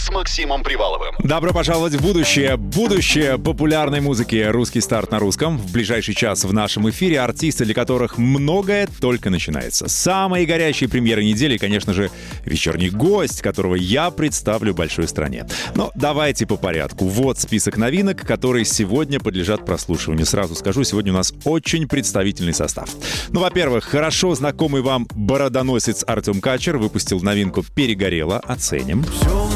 С Максимом Приваловым. Добро пожаловать в будущее. Будущее популярной музыки «Русский старт» на русском. В ближайший час в нашем эфире артисты, для которых многое только начинается. Самые горячие премьеры недели, конечно же, вечерний гость, которого я представлю большой стране. Но давайте по порядку. Вот список новинок, которые сегодня подлежат прослушиванию. Сразу скажу, сегодня у нас очень представительный состав. Ну, во-первых, хорошо знакомый вам бородоносец Артем Качер выпустил новинку «Перегорело». Оценим. Все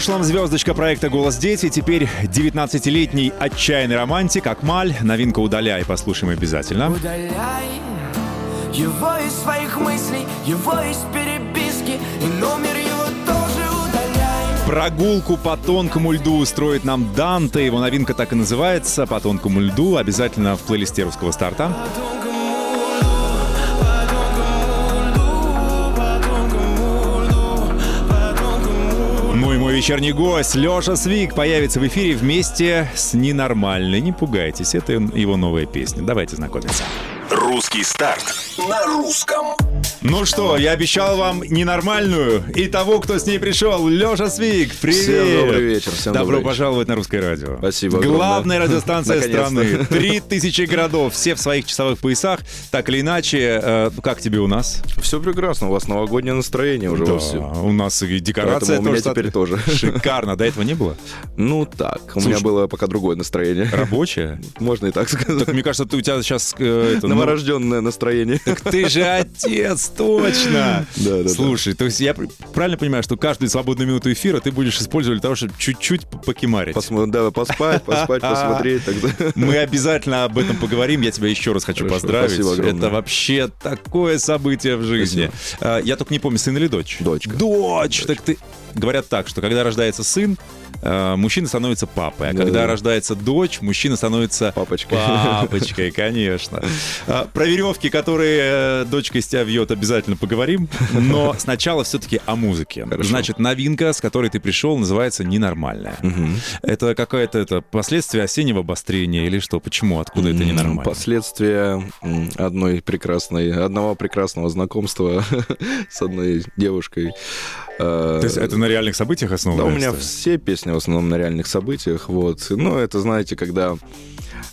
прошлом звездочка проекта «Голос дети», теперь 19-летний отчаянный романтик Акмаль. Новинка «Удаляй», послушаем обязательно. Удаляй его из своих мыслей, его из переписки И номер его тоже удаляй Прогулку по тонкому льду устроит нам Данте. Его новинка так и называется «По тонкому льду». Обязательно в плейлисте русского старта. Ну мой вечерний гость Леша Свик появится в эфире вместе с «Ненормальной». Не пугайтесь, это его новая песня. Давайте знакомиться. Русский старт. На русском. Ну что, я обещал вам ненормальную и того, кто с ней пришел. Леша Свик, привет! Всем добрый вечер, всем Добро добрый вечер. пожаловать на Русское радио. Спасибо огромное. Главная радиостанция страны. Три тысячи городов, все в своих часовых поясах. Так или иначе, э, как тебе у нас? Все прекрасно, у вас новогоднее настроение уже Да, вовсю. у нас и декорация Поэтому у меня тоже теперь тоже. Шикарно. До этого не было? Ну так, у Слушай, меня было пока другое настроение. Рабочее? Можно и так сказать. Так мне кажется, ты, у тебя сейчас... э, это, ну, Новорожденное настроение. Ты же отец, точно! Да, да, да. Слушай, то есть я пр- правильно понимаю, что каждую свободную минуту эфира ты будешь использовать для того, чтобы чуть-чуть покемарить? Посмо- Да, поспать, поспать, посмотреть. Тогда. Мы обязательно об этом поговорим. Я тебя еще раз хочу Хорошо, поздравить. спасибо огромное. Это вообще такое событие в жизни. А, Я только не помню, сын или дочь? Дочка. Дочь! Так ты... Говорят так, что когда рождается сын, э, мужчина становится папой, а Да-да. когда рождается дочь, мужчина становится Папочкой. Папочкой, конечно. А, Про веревки, которые э, дочка из тебя вьет, обязательно поговорим. Но сначала все-таки о музыке. Хорошо. Значит, новинка, с которой ты пришел, называется «Ненормальная». Это какое-то это последствие осеннего обострения или что? Почему? Откуда это ненормально? Последствия одной прекрасной, одного прекрасного знакомства с одной девушкой. Э, То есть это на реальных событиях Да, основано? у меня все песни в основном на реальных событиях, вот. Но это, знаете, когда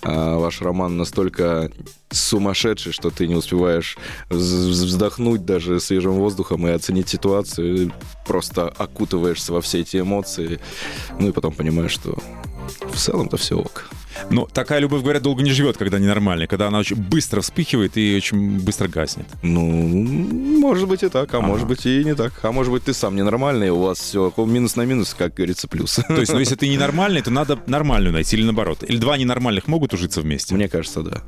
а, ваш роман настолько сумасшедший, что ты не успеваешь вз- вздохнуть даже свежим воздухом и оценить ситуацию, просто окутываешься во все эти эмоции, ну и потом понимаешь, что в целом-то все ок. Но такая любовь, говорят, долго не живет, когда ненормальная, когда она очень быстро вспыхивает и очень быстро гаснет. Ну, может быть и так, а Ага. может быть и не так. А может быть ты сам ненормальный, и у вас все минус на минус, как говорится, плюс. То есть, ну, если ты ненормальный, то надо нормальную найти или наоборот. Или два ненормальных могут ужиться вместе? Мне кажется, да.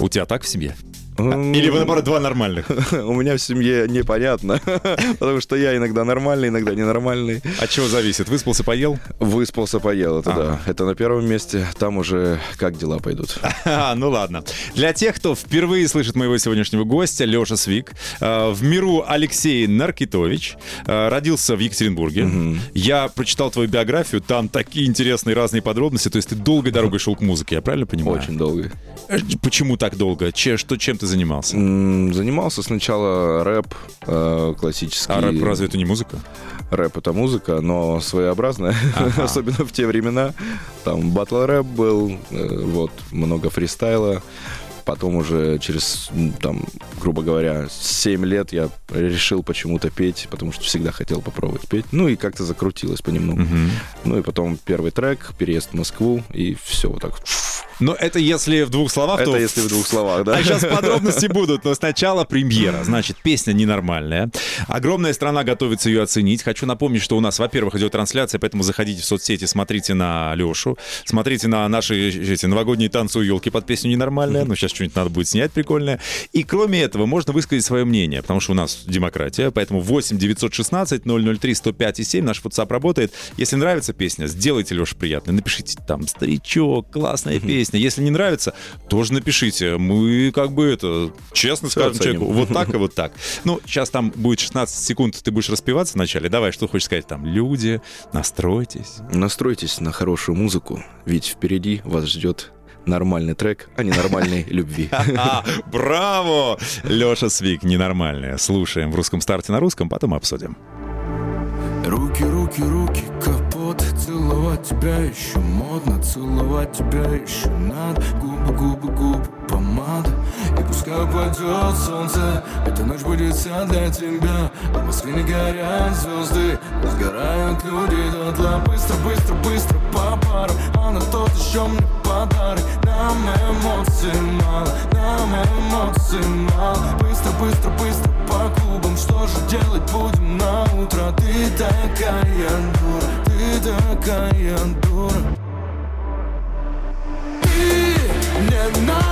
У тебя так в семье? Или вы, наоборот, два нормальных? У меня в семье непонятно, потому что я иногда нормальный, иногда ненормальный. От чего зависит? Выспался, поел? Выспался, поел, это да. Это на первом месте, там уже как дела пойдут. А, ну ладно. Для тех, кто впервые слышит моего сегодняшнего гостя, Леша Свик, э, в миру Алексей Наркитович, э, родился в Екатеринбурге. Я прочитал твою биографию, там такие интересные разные подробности, то есть ты долгой дорогой шел к музыке, я правильно понимаю? Очень долго. Э, Почему так долго? Че, что, чем ты занимался? М, Занимался сначала рэп э, классический. А рэп разве это не музыка? Рэп это музыка, но своеобразная, особенно в те времена. Там батл рэп был, э, вот, много фристайла. Потом уже через, м, там, грубо говоря, 7 лет я решил почему-то петь, потому что всегда хотел попробовать петь. Ну и как-то закрутилось понемногу. Ну и потом первый трек, переезд в Москву, и все вот так. Но это если в двух словах, Это то если в двух словах, да? А сейчас подробности будут, но сначала премьера. Значит, песня ненормальная. Огромная страна готовится ее оценить. Хочу напомнить, что у нас, во-первых, идет трансляция, поэтому заходите в соцсети, смотрите на Лешу, смотрите на наши эти, новогодние танцы у елки под песню ненормальная. Ну, сейчас что-нибудь надо будет снять прикольное. И кроме этого, можно высказать свое мнение, потому что у нас демократия, поэтому 8 916 003 105 и 7 наш WhatsApp работает. Если нравится песня, сделайте Леша приятно. Напишите там, старичок, классная песня. Песня. Если не нравится, тоже напишите. Мы как бы это честно Всё скажем оценим. человеку, вот так и вот так. Ну, сейчас там будет 16 секунд, ты будешь распеваться вначале. Давай, что хочешь сказать там? Люди, настройтесь. Настройтесь на хорошую музыку, ведь впереди вас ждет нормальный трек, а не нормальной любви. Браво! Леша Свик, ненормальная. Слушаем в русском старте на русском, потом обсудим. Руки, руки, руки, капот Целовать тебя еще модно Целовать тебя еще надо. Губы, губы, губы, помада. И пускай пойдет солнце Эта ночь будет вся для тебя. В Москве не горят звезды но Сгорают люди дотла. Быстро, быстро, быстро по парам. А на тот еще мне подарок. Нам эмоций мало Нам эмоций мало Быстро, быстро, быстро по клубам. Что же делать будем на утро? Ты такая дура Ты такая дура. Ты ненормальная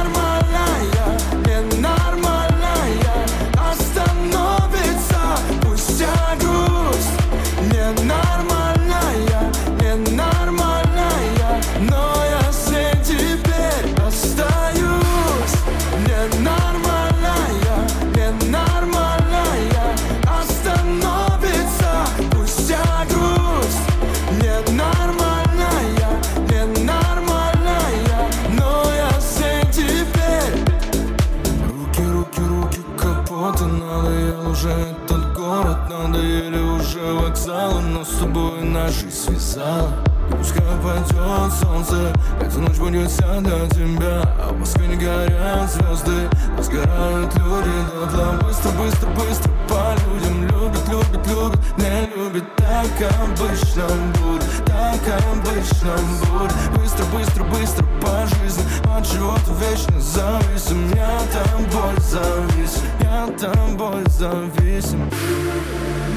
связала И пускай пойдет солнце Эта ночь будет вся для тебя. А в Москве не горят звезды Но сгорают люди дотла Быстро, быстро, быстро по людям. Любят, любят, любят, не любят Так обычно будет, так обычно будет Быстро, быстро, быстро по жизни От чего-то вечно зависим. Я тобой зависим, я тобой зависим. Но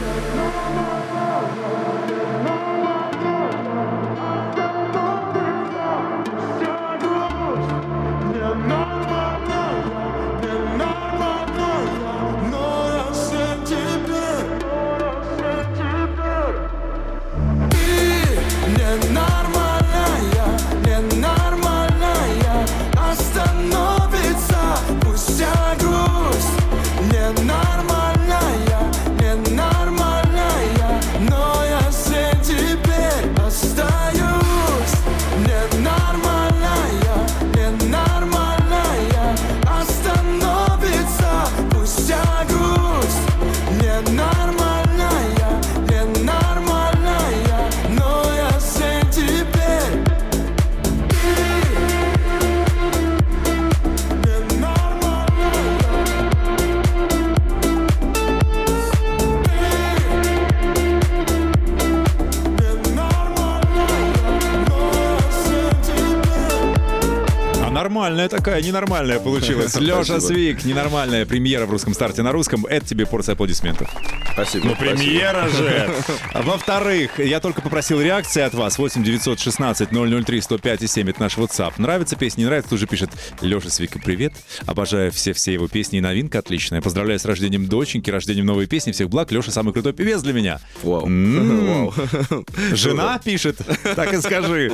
нормальная такая, ненормальная получилась. Леша. Свик, ненормальная премьера в русском старте на русском. Это тебе порция аплодисментов. Спасибо. Ну, премьера же! Во-вторых, я только попросил реакции от вас. 8 916 003 105 и 7 это наш WhatsApp. Нравится песня, не нравится, тут же пишет Леша Свика, привет. Обожаю все-все его песни и новинка отличная. Поздравляю с рождением доченьки, рождением новой песни. Всех благ. Леша самый крутой певец для меня. Вау. М. Вау. Жена пишет, так и скажи.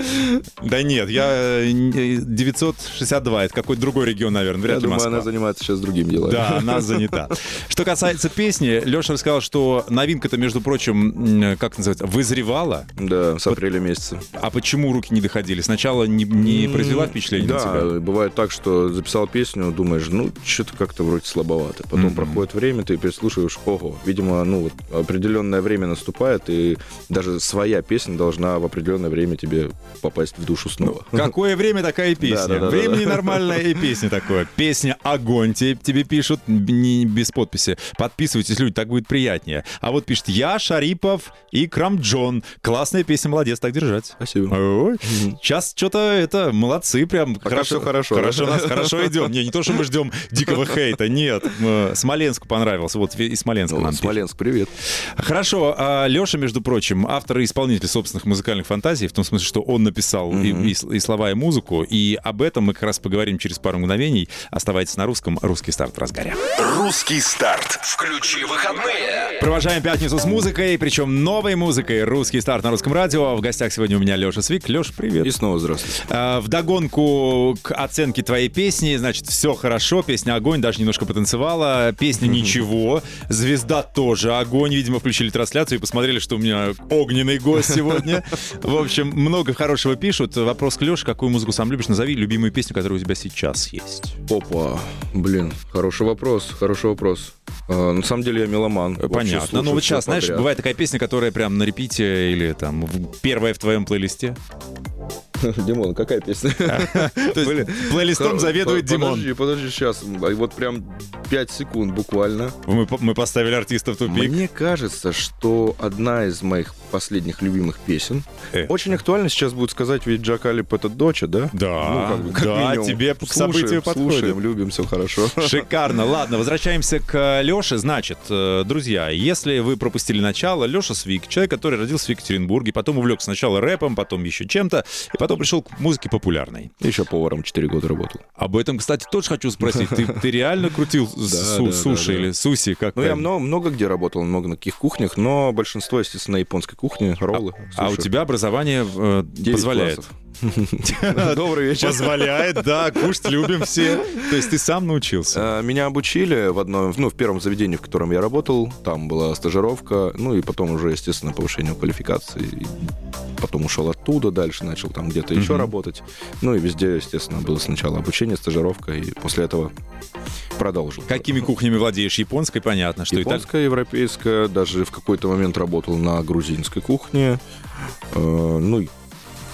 Да нет, я э, не- 962, это какой-то другой регион, наверное, вряд ли Москва. она занимается сейчас другими делами. Да, она занята. Что касается песни, Леша рассказал, что новинка-то, между прочим, м, как называется, вызревала. Да, с апреля месяца. А почему руки не доходили? Сначала не, не произвела впечатление да, на тебя? бывает так, что записал песню, думаешь, ну, что-то как-то вроде слабовато. Потом Мгм. проходит время, ты переслушиваешь, ого, видимо, ну, вот определенное время наступает, и даже своя песня должна в определенное время тебе попасть в душу снова. Какое время такая и песня? Времени нормальная и песня такое. Песня «Огонь» тебе, тебе пишут не без подписи. Подписывайтесь, люди, так будет приятнее. А вот пишет «Я, Шарипов и Крамджон». Классная песня, молодец, так держать. Спасибо. Ой, сейчас что-то это, молодцы, прям Пока всё хорошо, Хорошо, да? нас хорошо идем. Не, не то, что мы ждем дикого хейта, нет. Смоленску понравился, вот из Смоленска Ну, нам пишет. Смоленск, привет. Хорошо, а Леша, между прочим, автор и исполнитель собственных музыкальных фантазий, в том смысле, что он написал и, и и слова, и музыку, и об этом мы как раз поговорим через пару мгновений. Оставайтесь на русском, русский старт в разгаре. Русский старт. Включи выходные. Провожаем пятницу с музыкой, причем новой музыкой. Русский старт на русском радио. В гостях сегодня у меня Леша Свик. Леш, привет. И снова здравствуйте. А, вдогонку к оценке твоей песни, значит, все хорошо. Песня огонь, даже немножко потанцевала. Песня ничего. Звезда тоже огонь. Видимо, включили трансляцию и посмотрели, что у меня огненный гость сегодня. В общем, много хорошего пишут. Вопрос к Леше, какую музыку сам любишь? Назови любимую песню, которая у тебя сейчас есть. Опа, блин, хороший вопрос, хороший вопрос. А, на самом деле я меломан. Вообще Понятно. Ну слушаю вот сейчас, знаешь, бывает такая песня, которая прям на репите или там первая в твоем плейлисте. Димон, какая песня? Плейлистом заведует Димон. Подожди, подожди, сейчас. Вот прям 5 секунд буквально. Мы, по- мы поставили артиста в тупик. Мне кажется, что одна из моих последних любимых песен. Э. Очень актуально сейчас будет сказать, ведь Джакалип это доча, да? Да, Ну, да, тебе к событию подходит. Слушаем, любим, все хорошо. Шикарно. Ладно, возвращаемся к Леше. Значит, э, друзья, если вы пропустили начало, Леша Свик, человек, который родился в Екатеринбурге, потом увлекся сначала рэпом, потом еще чем-то, и потом пришел к музыке популярной. Еще поваром 4 года работал. Об этом, кстати, тоже хочу спросить. Ты, ты реально крутил суши или суси? Как Ну, я много, где работал, много на каких кухнях, но большинство, естественно, на японской кухне, роллы. А у суши. тебя образование э, позволяет? Добрый вечер. Позволяет, да, кушать любим все. То есть ты сам научился? А, Меня обучили в одном, ну, в первом заведении, в котором я работал. Там была стажировка, ну и потом уже, естественно, повышение квалификации. Потом ушел оттуда, дальше начал там где-то еще Мгм. работать. Ну и везде, естественно, было сначала обучение, стажировка, и после этого продолжил. Какими кухнями владеешь? Японской, понятно, что. Японская, европейская, даже в какой-то момент работал на грузинской кухне. Э, ну,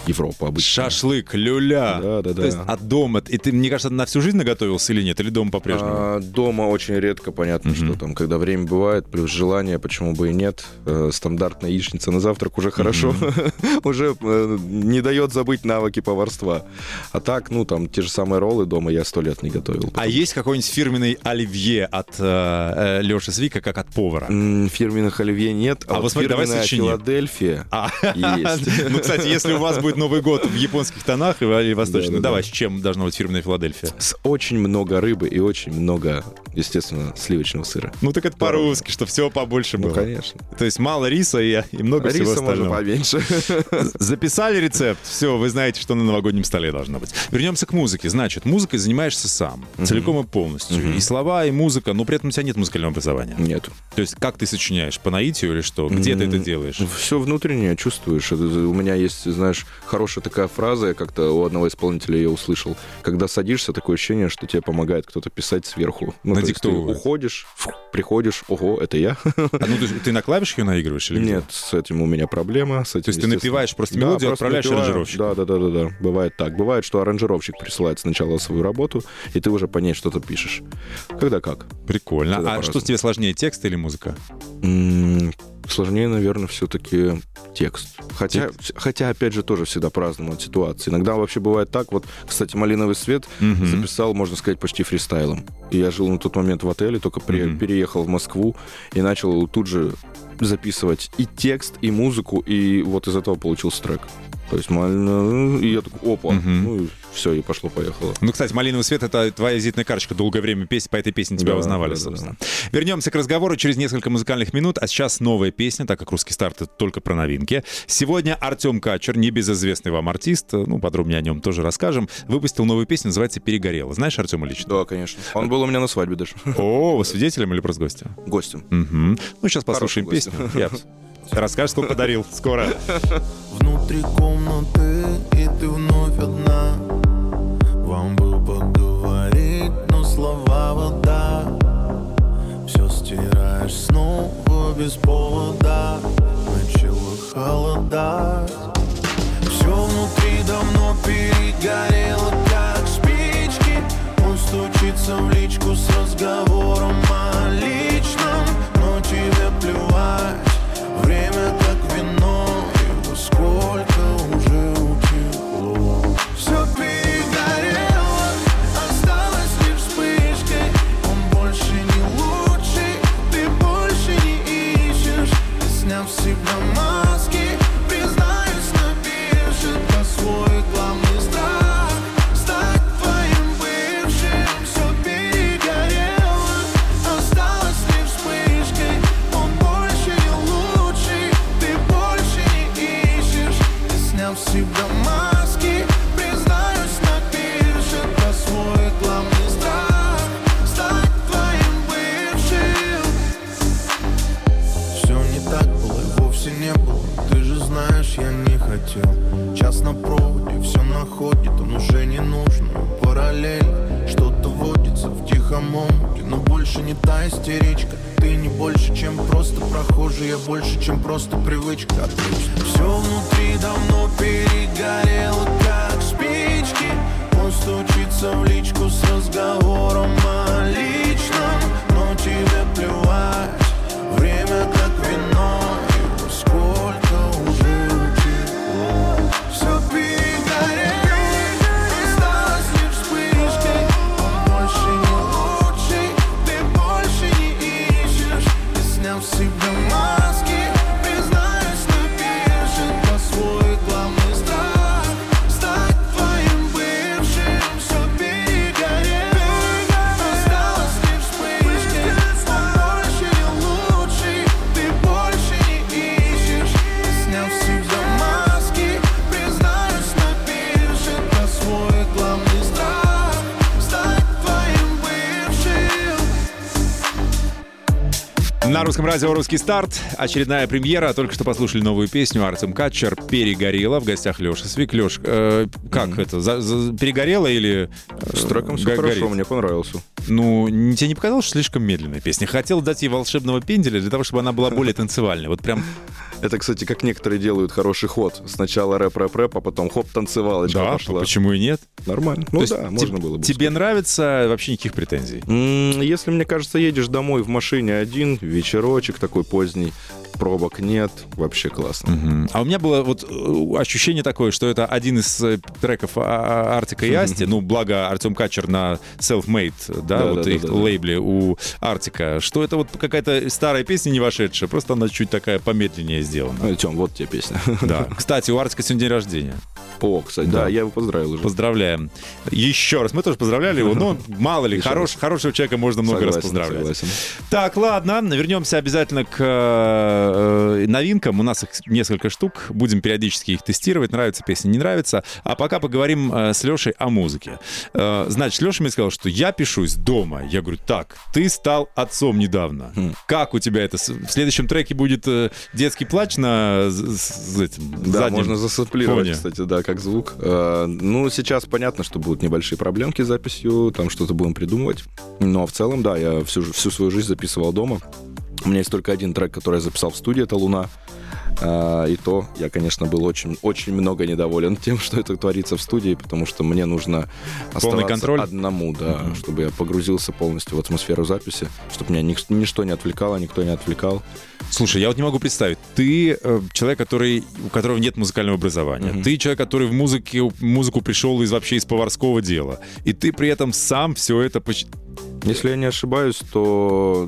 Европа обычно. Шашлык, люля. Да, да, То есть да. от дома. И ты, мне кажется, на всю жизнь наготовился или нет? Или дома по-прежнему? А, дома очень редко, понятно, Мгм. что там, когда время бывает, плюс желание, почему бы и нет. Э, стандартная яичница на завтрак уже хорошо. уже э, не дает забыть навыки поварства. А так, ну, там, те же самые роллы дома я сто лет не готовил. А есть какой-нибудь фирменный оливье от э, Леши Свика, как от повара? М, Фирменных оливье нет, А а, вот смотри, давай. Филадельфия А, есть. ну, кстати, если у вас будет Новый год в японских тонах или восточных, давай, с чем должна быть фирменная Филадельфия? С очень много рыбы и очень много, естественно, сливочного сыра. Ну так это по-русски, что всего побольше Ну, было. конечно. То есть мало риса и, и много всего Риса можно остального. поменьше. Записали рецепт, все, вы знаете, что на новогоднем столе должно быть. Вернемся к музыке. Значит, музыкой занимаешься сам, целиком и полностью. И слова, и музыка, но при этом у тебя нет музыкального образования. Нет. То есть как ты сочиняешь? По наитию или что? Где ты это делаешь? Все внутреннее чувствуешь. Это- У меня есть, знаешь, хорошая такая фраза, я как-то у одного исполнителя ее услышал. Когда садишься, такое ощущение, что тебе помогает кто-то писать сверху. Ну, есть ты уходишь, фу, приходишь, ого, это я? А ну, есть ты на клавишах ее наигрываешь или? Нет, с этим у меня проблема. С этим, То есть ты напиваешь просто Да, мелодию, просто отправляешь напеваю. аранжировщику? Да, да, да, да, да. Бывает так. Бывает, что аранжировщик присылает сначала свою работу, и ты уже по ней что-то пишешь. Когда как? Прикольно. Всегда А что тебе сложнее, текст или музыка? Сложнее, наверное, все-таки текст. Хотя, Текст. хотя, опять же, тоже всегда по-разному от ситуации. Иногда вообще бывает так. Вот, кстати, «Малиновый свет» Мгм. записал, можно сказать, почти фристайлом. И я жил на тот момент в отеле, только при- Мгм. переехал в Москву и начал тут же записывать и текст, и музыку, и вот из этого получился трек. То есть, мально- и я такой, опа, Мгм. ну и все, и пошло-поехало. Ну, кстати, «Малиновый свет» — это твоя визитная карточка. Долгое время песни, по этой песне тебя Да, узнавали, да, да, собственно. Вернемся к разговору через несколько музыкальных минут. А сейчас новая песня, так как «Русский старт» — это только про новинки. Сегодня Артем Качер, небезызвестный вам артист, ну, подробнее о нем тоже расскажем, выпустил новую песню, называется «Перегорело». Знаешь Артема лично? Да, конечно. Он был у меня на свадьбе даже. О, вы свидетелем или просто гостем? Гостем. Мгм. Ну, сейчас послушаем Хорошим песню. Расскажешь, сколько подарил. Скоро. Внутри комнаты, и ты вновь одна. Вам бы поговорить, но слова вода. Все стираешь снова без повода. Начало холодать Все внутри давно перегорело, как спички. Он стучится в личку с разговором о личном радио «Русский старт». Очередная премьера. Только что послушали новую песню Артем Катчер «Перегорела». В гостях Леша Свик. Леш, э, как это? За- за- перегорела или... э, С треком все го- хорошо, горит? мне понравился. Ну, тебе не показалось, что слишком медленная песня? Хотел дать ей волшебного пенделя для того, чтобы она была более танцевальной. Вот прям... Это, кстати, как некоторые делают хороший ход. Сначала рэп-рэп-рэп, а потом хоп, танцевалочка Да, пошла. почему и нет? Нормально. То Ну есть да, можно было бы. Тебе нравится, вообще никаких претензий? Если, мне кажется, едешь домой в машине один, вечерочек такой поздний, пробок нет, вообще классно. Мгм. А у меня было вот э, ощущение такое, что это один из э, треков А- А- Артика и Асти. Ну, благо Артем Качер на Self-Made, да, Да, вот да, их да, да, да. лейбле у Артика, что это вот какая-то старая песня не вошедшая, просто она чуть такая помедленнее сделана. Ну, Тем, вот тебе песня. Да. Кстати, у Артика сегодня день рождения. О, кстати, Да. да, я его поздравил уже. Поздравляем. Еще раз. Мы тоже поздравляли его, но мало ли, хорош, хорошего человека можно много раз Согласен, поздравлять. согласен. Так, ладно, вернемся обязательно к э, новинкам. У нас их несколько штук. Будем периодически их тестировать. Нравится песня, не нравится. А пока поговорим э, с Лешей о музыке. Э, значит, Леша мне сказал, что я пишусь дома. Я говорю, так, ты стал отцом недавно. Хм. Как у тебя это? В следующем треке будет э, детский плач на с- этим Да, заднем можно засэмплировать, фоне. кстати, да, как звук. Э, Ну, сейчас понятно, что будут небольшие проблемки с записью, там что-то будем придумывать. Но в целом, да, я всю, всю свою жизнь записывал дома. У меня есть только один трек, который я записал в студии, это «Луна». А, И то я, конечно, был очень, очень много недоволен тем, что это творится в студии, потому что мне нужно оставаться контроль? одному, да, Мгм. чтобы я погрузился полностью в атмосферу записи, чтобы меня нич- ничто не отвлекало, никто не отвлекал. Слушай, я вот не могу представить. Ты э, человек, который, у которого нет музыкального образования. Мгм. Ты человек, который в музыке, музыку пришел из вообще из поварского дела. И ты при этом сам все это... поч- Если я не ошибаюсь, то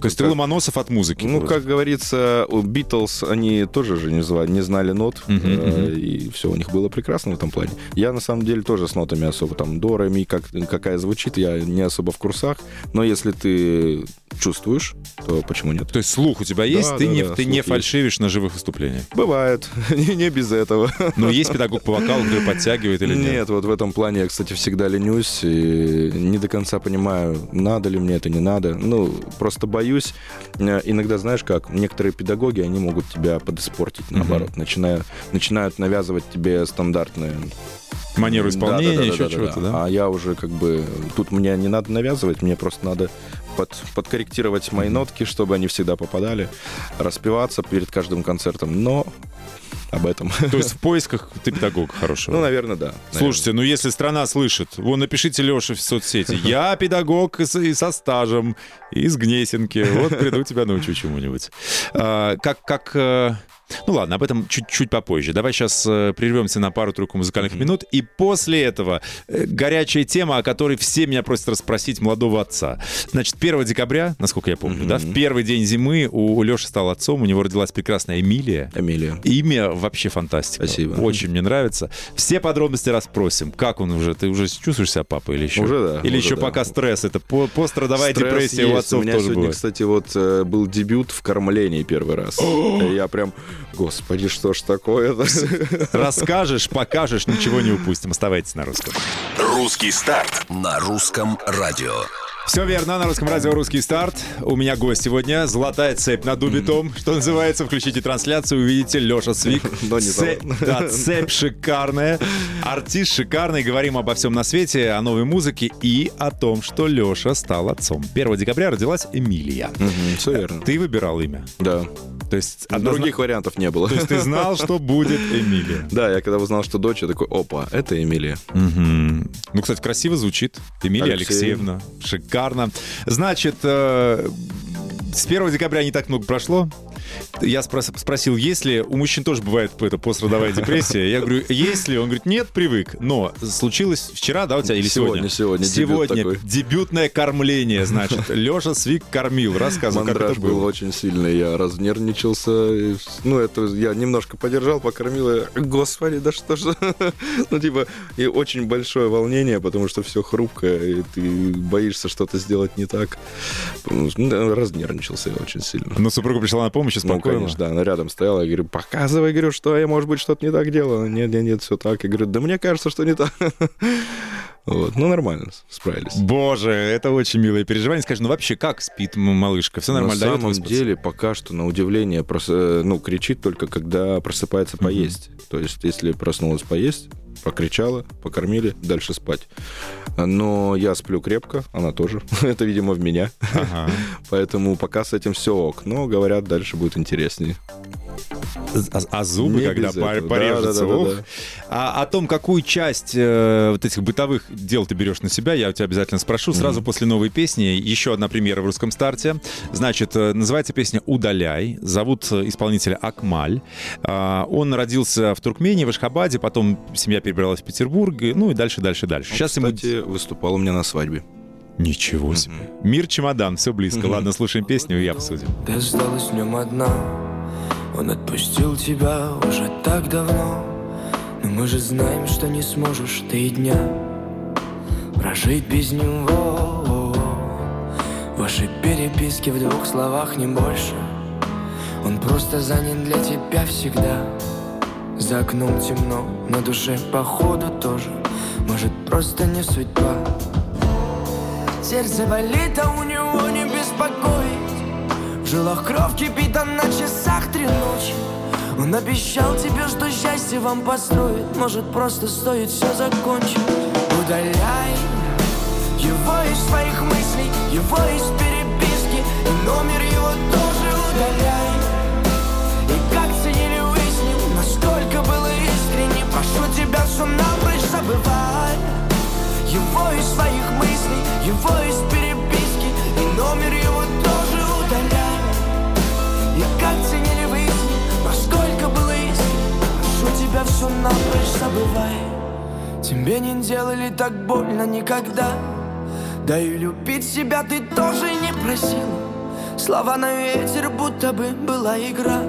То есть ты Ломоносов от музыки. Ну, просто. как говорится, у Битлз они тоже же не, зва- не знали нот, э, мгм. и все у них было прекрасно в этом плане. Я, на самом деле, тоже с нотами особо, там, до, ре, ми, как, какая звучит, я не особо в курсах, но если ты чувствуешь, то почему нет? То есть слух у тебя есть, Да, ты, да, не, да, ты не есть. фальшивишь на живых выступлениях. Бывает, не, не без этого. Но есть педагог по вокалу, который подтягивает или нет? Нет, вот в этом плане я, кстати, всегда ленюсь и не до конца понимаю, надо ли мне это, не надо. Ну, просто боюсь. Э, Иногда, знаешь как, некоторые педагоги, они могут тебя подиспортить, наоборот, начиная, начинают навязывать тебе стандартные Манеру исполнения, Да-да-да-да-да-да. еще чего-то, да? А я уже как бы... Тут мне не надо навязывать, мне просто надо под- подкорректировать мои нотки, чтобы они всегда попадали, распеваться перед каждым концертом, но об этом. То есть в поисках ты педагог хорошего. Ну, наверное, да. Слушайте, ну если страна слышит, вон напишите Леше в соцсети. Я педагог и со стажем из Гнесинки. Вот приду тебя научу чему-нибудь. А, Как, как... э, Ну ладно, об этом чуть-чуть попозже. Давай сейчас прервемся на пару-тройку музыкальных минут. И после этого э, горячая тема, о которой все меня просят расспросить молодого отца. Значит, 1 декабря, насколько я помню, да, в первый день зимы у Леши стал отцом, у него родилась прекрасная Эмилия. Эмилия. Имя вообще фантастика. Спасибо. Очень мне нравится. Все подробности расспросим. Как он уже? Ты уже чувствуешь себя папой или еще? Уже да, Или уже еще да. пока стресс? Это по- пострадовая Стресс депрессия у есть. отцов У меня тоже сегодня, бывает. кстати, вот э, был дебют в кормлении первый раз. Я прям, господи, что ж такое-то? Расскажешь, покажешь, ничего не упустим. Оставайтесь на русском. Русский старт. На русском радио. Все верно, на русском радио «Русский старт». У меня гость сегодня. Золотая цепь над убитом, что называется. Включите трансляцию, увидите Леша Свик. Но не Цепь- Да, цепь шикарная. Артист шикарный. Говорим обо всем на свете, о новой музыке и о том, что Леша стал отцом. 1 декабря родилась Эмилия. Все верно. Ты выбирал имя. Да. То есть, А Других вариантов не было. То есть ты знал, что будет Эмилия. Да, я когда узнал, что дочь, я такой, опа, это Эмилия. Мгм. Ну, кстати, красиво звучит. Эмилия Алексеевна. Алексеевна. Шикарно. Значит, э, с 1 декабря не так много прошло. Я спрос- спросил, есть ли... У мужчин тоже бывает это пострадовая депрессия. Я говорю, есть ли? Он говорит, нет, привык. Но случилось вчера, да, у тебя или сегодня? Сегодня, сегодня дебют Сегодня такой. дебютное кормление, значит. Леша Свик кормил. Рассказывай, как это был было. очень сильный, я разнервничался. Ну, это я немножко подержал, покормил. и, Господи, да что же? Ну, типа, и очень большое волнение, потому что все хрупкое, и ты боишься что-то сделать не так. Ну, Разнервничался я очень сильно. Но супруга пришла на помощь и Ну, спокойно. конечно, да, она рядом стояла, я говорю, показывай, говорю, что я, может быть, что-то не так делала. Нет, нет, нет, все так. Я говорю, да мне кажется, что не так. Вот, ну, нормально, справились. Боже, это очень милое переживание. Скажи, ну вообще как спит малышка? Все нормально, На самом деле, пока что, на удивление, прос- э, ну, кричит только, когда просыпается поесть. То есть, если проснулась поесть, покричала, покормили, дальше спать. Но я сплю крепко, она тоже. Это, видимо, в меня. Ага. Поэтому пока с этим все ок. Но, говорят, дальше будет интереснее. А, а зубы, Не когда этого. порежутся. Да, да, да, ух. да. А о том, какую часть э, вот этих бытовых дел ты берешь на себя, я у тебя обязательно спрошу. Сразу после новой песни еще одна премьера в русском старте. Значит, э, называется песня «Удаляй». Зовут э, исполнителя Акмаль. А, он родился в Туркмении, в Ашхабаде, потом семья перебралась в Петербург, ну и дальше, дальше, дальше. Сейчас ему... Кстати, выступал у меня на свадьбе. Ничего себе. Мир чемодан, все близко. Ладно, слушаем песню и обсудим. Ты осталась в нем одна Он отпустил тебя уже так давно Но мы же знаем, что не сможешь ты дня Прожить без него. Ваши переписки в двух словах не больше. Он просто занят для тебя всегда. За окном темно, на душе походу тоже. Может просто не судьба. Сердце болит, а у него не беспокоить Жилах кровь кипит, а на часах три ночи. Он обещал тебе, что счастье вам построит. Может просто стоит все закончить. Удаляй его из своих мыслей Его из переписки. И номер его тоже удаляй. И как ценили вы с ним Насколько было искренне. Прошу тебя все напрочь забывай. Его из своих мыслей, его из переписки. И номер его все напрочь забывай. Тебе не делали так больно никогда. Да и любить себя ты тоже не просил. Слова на ветер, будто бы была игра.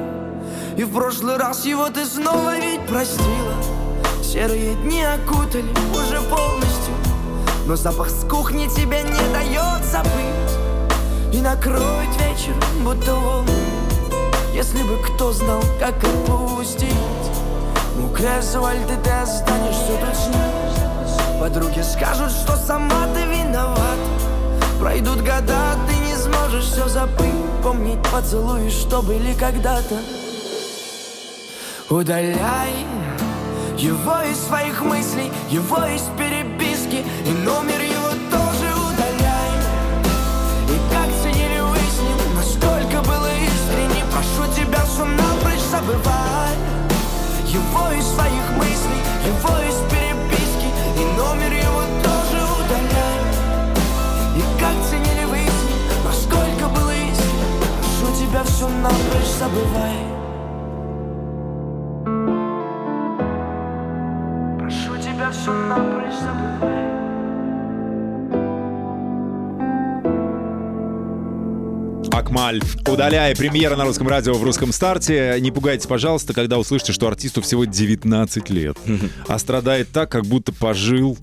И в прошлый раз его ты снова ведь простила. Серые дни окутали уже полностью. Но запах с кухни тебе не дает забыть. И накроет вечер, будто волны. Если бы кто знал, как отпустить Мокрый асфальт, и ты останешься ним. Подруги скажут, что сама ты виноват. Пройдут года, ты не сможешь все забыть. Помнить поцелуи, что были когда-то. Удаляй его из своих мыслей, его из переписки. И номер его тоже удаляй. И как ценили вы с ним, насколько было искренне. Прошу тебя, все напрочь забывай Его из своих мыслей, его из переписки. И номер его тоже удаляй И как ценили вы с ним, насколько было искренне. Прошу тебя, все напрочь забывай. Прошу тебя все напрочь забывай Акмаль. Удаляй. Премьера на русском радио в русском старте. Не пугайтесь, пожалуйста, когда услышите, что артисту всего 19 лет. А страдает так, как будто пожил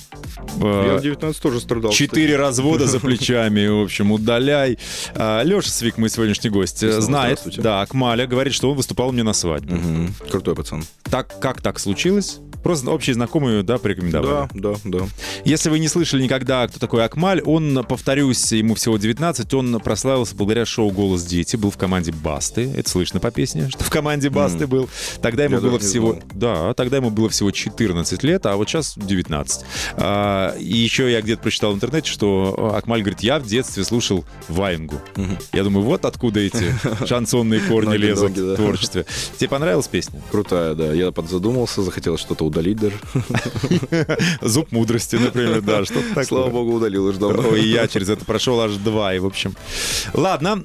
э, Я в 19 тоже страдал. Четыре развода за плечами, в общем, удаляй. Леша Свик, мой сегодняшний гость, э, знает, да, Акмаля говорит, что он выступал меня на свадьбе. Мгм. Крутой пацан. Так, как так случилось? Просто общие знакомые, да, порекомендовали. Да, да, да. Если вы не слышали никогда, кто такой Акмаль, он, повторюсь, ему всего 19, он прославился благодаря шоу «Голос дети», был в команде Басты. Это слышно по песне, что в команде Басты был. Тогда ему Я было всего... Да, тогда ему было всего 14 лет, а вот сейчас 19. А, и еще я где-то прочитал в интернете, что Акмаль говорит, я в детстве слушал Ваенгу. Я думаю, вот откуда эти шансонные корни лезут в творчестве. Тебе понравилась песня? Крутая, да. Я подзадумался, захотел что-то удалить даже. Зуб мудрости, например, да, что-то такое. Слава богу, удалил уже давно. Ой, я через это прошел аж два, и в общем. Ладно,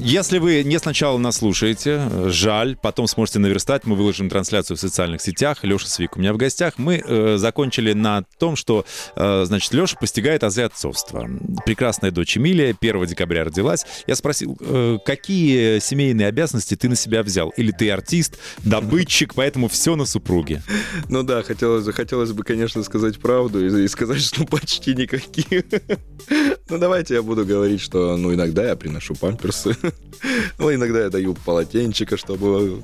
если вы не сначала нас слушаете, жаль, потом сможете наверстать, мы выложим трансляцию в социальных сетях. Леша Свик у меня в гостях. Мы э, закончили на том, что, э, значит, Леша постигает азы отцовства. Прекрасная дочь Эмилия 1 декабря родилась. Я спросил, э, какие семейные обязанности ты на себя взял? Или ты артист, добытчик, поэтому все на супруге? Ну да, хотелось, хотелось бы, конечно, сказать правду и, и сказать, что почти никаких. Ну давайте я буду говорить, что ну иногда я приношу памперсы, ну иногда я даю полотенчика, чтобы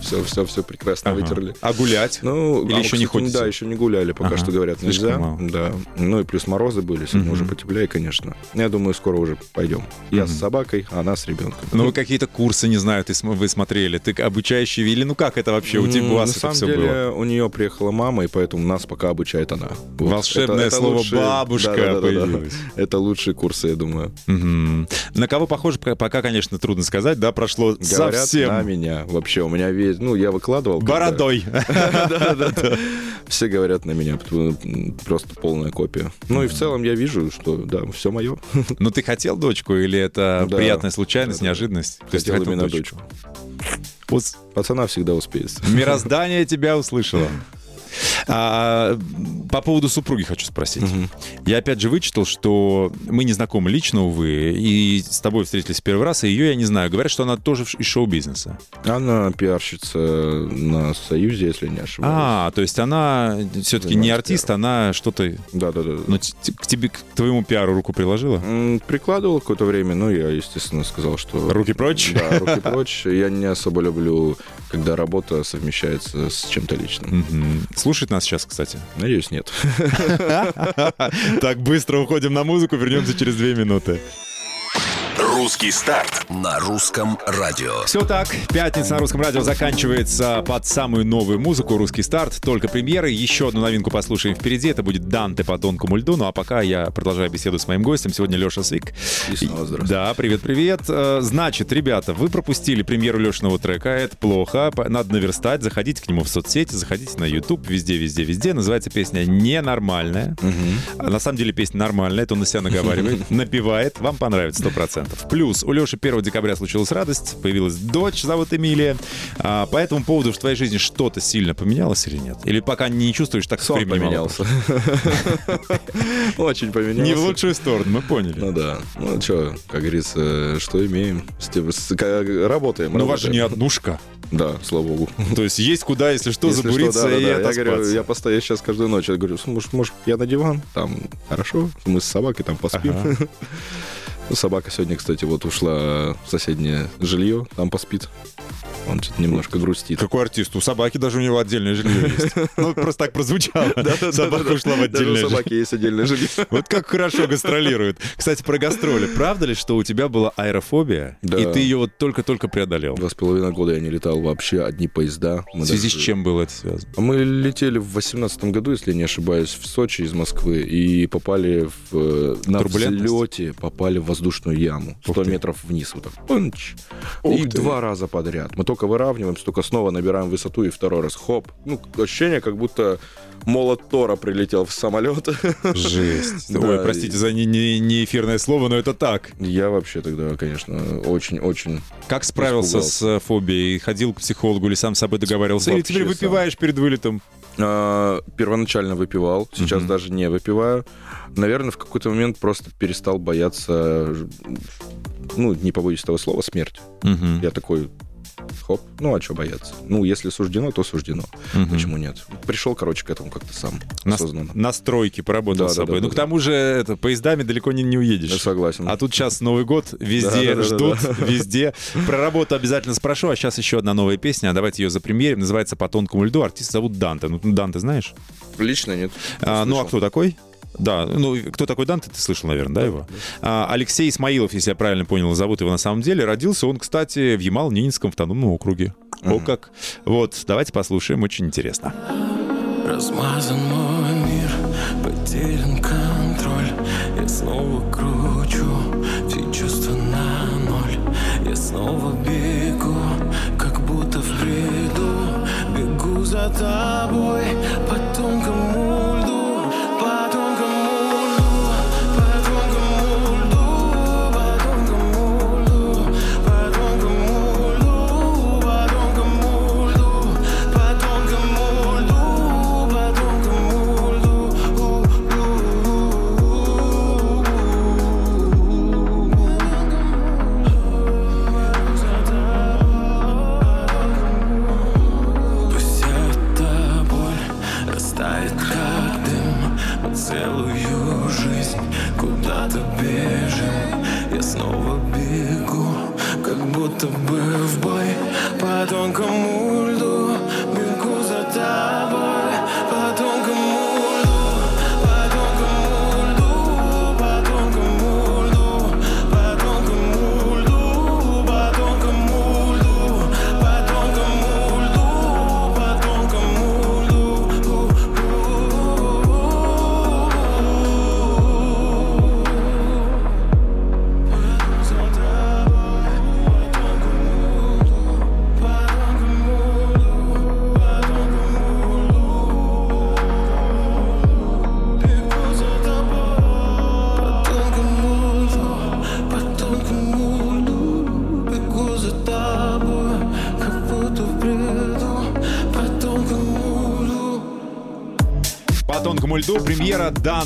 все, все, все прекрасно Ага. вытерли. А гулять? Ну, Или а, еще не кстати, ходите? Да, еще не гуляли, пока Ага, что говорят слишком нельзя. мало. Да. Ну и плюс морозы были, сегодня Мгм. уже потеплее, конечно. Я думаю, скоро уже пойдем. Я с Мгм. собакой, а она с ребенком. Ну, вы какие-то курсы, не знаю, ты вы смотрели, ты обучающий или ну как это вообще у тебя у вас это все деле было? у нее приехала мама, и поэтому нас пока обучает она. Вот. Волшебное Это- это слово лучшие- бабушка Да-да-да-да. появилось. Это лучшие курсы, я думаю. Мгм. На кого похоже, пока- пока, конечно, трудно сказать, да, прошло Говорят совсем на меня. Вообще, у меня весь... Ну, я выкладывал. бородой. Все говорят на меня. Просто полная копия. Ну и в целом я вижу, что, да, все мое. Ну, ты хотел дочку или это приятная случайность, неожиданность? Хотел именно дочку. Пацана всегда успеет. Мироздание тебя услышало. А, по поводу супруги хочу спросить. Я опять же вычитал, что мы не знакомы лично, увы, и с тобой встретились первый раз, и ее я не знаю. Говорят, что она тоже из шоу-бизнеса. Она пиарщица на Союзе, если не ошибаюсь. А, то есть она все-таки не артист, она что-то, Да-да-да. ну, т- т- к тебе, к твоему пиару руку приложила? М, Прикладывал какое-то время, но я, естественно, сказал, что... Руки прочь? Да, руки прочь. Я не особо люблю, когда работа совмещается с чем-то личным. Мгм. Слушает нас сейчас, кстати. Надеюсь, нет. Так быстро уходим на музыку, вернемся через две минуты. Русский старт. На русском радио. Все так, пятница на русском радио заканчивается под самую новую музыку «Русский старт». Только премьеры. Еще одну новинку послушаем впереди. Это будет «Данте по тонкому льду». Ну а пока я продолжаю беседу с моим гостем. Сегодня Леша Свик. И снова здравствуйте. Да, привет-привет. Э, Значит, ребята, вы пропустили премьеру Лешиного трека. Это плохо. Надо наверстать. Заходите к нему в соцсети, заходите на YouTube. Везде, везде, везде. Называется песня «Ненормальная». А На самом деле песня нормальная. Это он на себя наговаривает. Напевает. Вам понравится 100%. Плюс у Леши 1 декабря случилась радость. Появилась дочь, зовут Эмилия. А, По этому поводу в твоей жизни что-то сильно поменялось или нет? Или пока не чувствуешь, так Сон поменялся. Очень поменялся. Не в лучшую сторону, мы поняли. Ну да. Ну что, как говорится, что имеем? Работаем. Но у вас же не однушка. Да, слава богу. То есть есть куда, если что, Если забуриться что, да, и да. Я говорю, я постоянно сейчас каждую ночь я говорю, может, может, я на диван? Там, хорошо, мы с собакой там поспим. Ага. Ну, Собака сегодня, кстати, вот ушла в соседнее жилье, там поспит. Он что-то немножко грустит. Какой артист? У собаки даже у него отдельное жилье есть. Ну, просто так прозвучало. Собака ушла в отдельное у жилье. собаки есть отдельное жилье. Вот как хорошо гастролирует. Кстати, про гастроли. Правда ли, что у тебя была аэрофобия, и ты ее вот только-только преодолел? Два с половиной года я не летал вообще, одни поезда. В связи с чем было это связано? Мы летели в восемнадцатом году, если не ошибаюсь, в Сочи из Москвы и попали в, э, на взлете, попали в воздушную яму. Ух 100 ты. метров вниз. Вот так. Пунч. Ух и ты. два раза подряд. Мы только выравниваемся, только снова набираем высоту и второй раз. Хоп. Ну, ощущение, как будто молот Тора прилетел в самолет. Жесть. Да, Ой, простите за не, не- не эфирное слово, но это так. Я вообще тогда, конечно, очень-очень... Как справился с э, фобией? Ходил к психологу или сам с собой договаривался? Или Вообще теперь сам. выпиваешь перед вылетом? А, первоначально выпивал, сейчас Мгм. даже не выпиваю. Наверное, в какой-то момент просто перестал бояться, ну, не побоюсь этого слова, смерть. Мгм. Я такой хоп. Ну, а что бояться? Ну, если суждено, то суждено. Почему нет? Пришел, короче, к этому как-то сам Нас- осознанно. настройки поработал Да, с да, собой. да, ну, да, к да. тому же, это, поездами далеко не, не уедешь. Я согласен. А тут сейчас Новый год, везде Да, да, да, ждут, да. везде. Про работу обязательно спрошу, а сейчас еще одна новая песня, а давайте ее запремьерим. Называется «По тонкому льду». Артист зовут Данте. Ну, Данте знаешь? Лично нет. А, ну, а кто такой? Да, ну, кто такой Данте, ты слышал, наверное, да, его? А, Алексей Исмаилов, если я правильно понял, зовут его на самом деле. Родился он, кстати, в Ямал-Ненецком автономном округе. О как. Вот, давайте послушаем, очень интересно. Размазан мой мир, потерян контроль Я снова кручу все чувства на ноль Я снова бегу, как будто в бреду Бегу за тобой по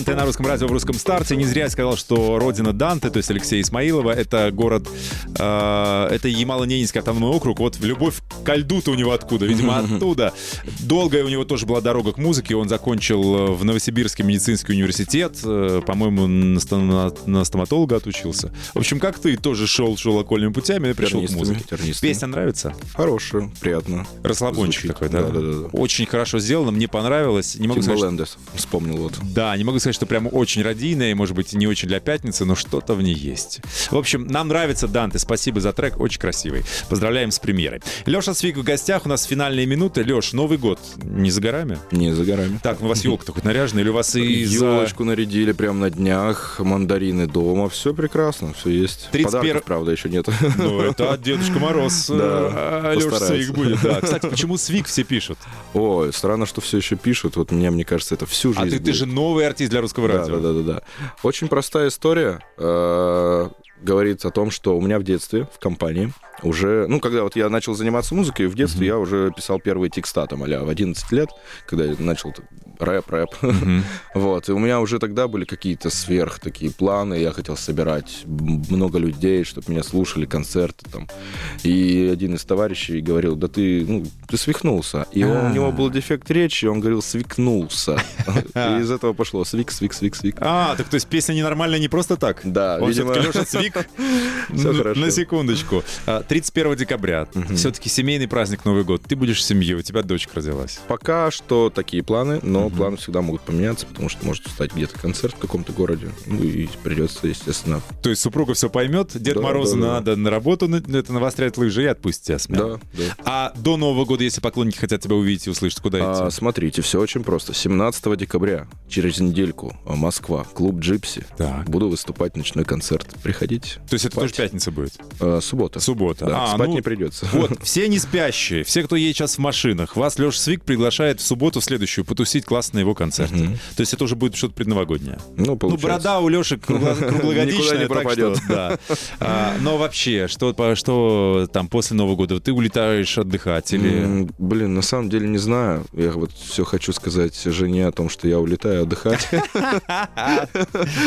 Данте на русском радио в русском старте. Не зря я сказал, что родина Данте, то есть Алексея Исмаилова, это город, э, это Ямало-Ненецкий автономный округ. Вот в любовь ко льду-то у него откуда? Видимо, оттуда. Долгая у него тоже была дорога к музыке. Он закончил э, в Новосибирский медицинский университет. э, По-моему, на, ста- на- стоматолога отучился. В общем, как ты тоже шел, шел окольными путями и пришел к Тернистыми, музыке. тернистыми. Песня нравится? Хорошая, приятно. Расслабончик Звучит. такой, да? Да-да-да. Очень хорошо сделано, мне понравилось. Не могу сказать, что- вспомнил вот. да, не могу сказать, что прям очень радийная, и, может быть, не очень для пятницы, но что-то в ней есть. В общем, нам нравится Данте. Спасибо за трек, очень красивый. Поздравляем с премьерой. Леша Свик в гостях, у нас финальные минуты. Леш, Новый год не за горами? Не за горами. Так, у вас елка-то хоть наряженная, или у вас и. Елочку нарядили прям на днях, мандарины дома, все прекрасно, все есть. 31 Подарков, правда, еще нет. Ну, это от Дедушка Мороз. Да, Леша. Свик будет, да. Кстати, почему Свик все пишут? Ой, странно, что все еще пишут. Вот мне, мне кажется, это всю жизнь. А ты, ты же новый артист для русского радио. да, да, да, да. Очень простая история. э, Говорит о том, что у меня в детстве в компании уже, ну, когда вот я начал заниматься музыкой, в детстве я уже писал первые текста, там, а в 11 лет, когда я начал рэп, рэп. Вот, и у меня уже тогда были какие-то сверх такие планы, я хотел собирать много людей, чтобы меня слушали, концерты там. И один из товарищей говорил, да ты, ну, ты свихнулся. И он- у него был дефект речи, он говорил, свикнулся. И из этого пошло свик, свик, свик, свик. А, так то есть песня ненормальная не просто так? Да, Он видимо. Леша хорошо. На секундочку. А, 31 декабря. Все-таки семейный праздник Новый год. Ты будешь в семье, у тебя дочка родилась. Пока что такие планы, но планы всегда могут поменяться, потому что может встать где-то концерт в каком-то городе, ну и придется, естественно. То есть супруга все поймет, Дед Да, Морозу да, да. надо на работу на- это навострять лыжи и отпустить тебя смело. Да, да. А до Нового года, если поклонники хотят тебя увидеть и услышать, куда идти? А, смотрите, все очень просто. 17 декабря, через недельку, а, Москва, клуб Джипси. Так. Буду выступать ночной концерт. Приходите. То есть это Спать. тоже пятница будет? А, суббота. Суббота. Да, А, спать ну, не придется. Вот, все не спящие, все, кто едет сейчас в машинах, вас Леша Свик приглашает в субботу в следующую потусить классно на его концерте. То есть это уже будет что-то предновогоднее. Ну, Ну, получается. борода у Леши круглогодичная, не пропадет. да. А, но вообще, что, что там после Нового года? Ты улетаешь отдыхать или... Блин, на самом деле не знаю. Я вот все хочу сказать жене о том, что я улетаю отдыхать.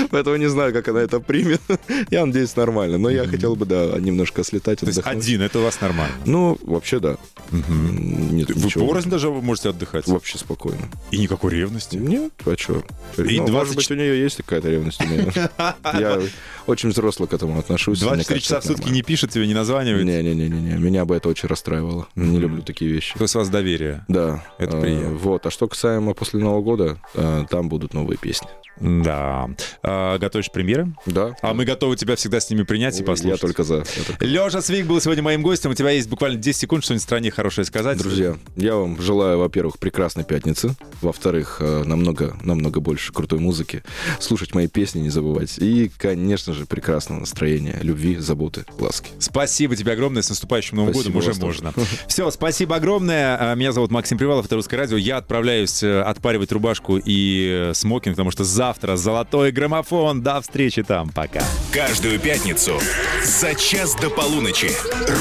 Поэтому не знаю, как она это примет. Я надеюсь, нормально. Но я хотел бы, да, немножко слетать, есть отдохнуть. один, это у вас нормально. Ну, вообще, да. Нет, Вы ничего. порознь даже можете отдыхать. Вообще спокойно. И никакой ревности. Нет, а что? И ну, 20 Может быть, у нее есть какая-то ревность у меня. Я очень взросло к этому отношусь. мне 24 кажется, часа в сутки не пишет тебе, не названивает. Не-не-не-не, меня бы это очень расстраивало. Не люблю такие вещи. То есть у вас доверие. Да. Это приятно. Вот. А что касаемо после Нового года, э, там будут новые песни. Да. А, готовишь премьеры? Да. А мы готовы тебя всегда с ними принять и послушать. Я только за. Леша Свик был сегодня моим гостем. У тебя есть буквально 10 секунд, что-нибудь стране хорошее сказать. Друзья, я вам желаю, во-первых, прекрасной пятницы, во-вторых, э, намного, намного больше крутой музыки, слушать мои песни не забывать, и, конечно же, прекрасного настроения, любви, заботы, ласки. Спасибо тебе огромное. С наступающим Новым Спасибо годом уже тоже. можно. Все, спасибо огромное. А, Меня зовут Максим Привалов, это Русское радио. Я отправляюсь э, отпаривать рубашку и э, смокинг, потому что завтра золотой граммофон. До встречи там. Пока. Каждую пятницу за час до полуночи.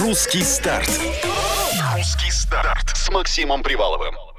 Русский старт. Русский старт с Максимом Приваловым.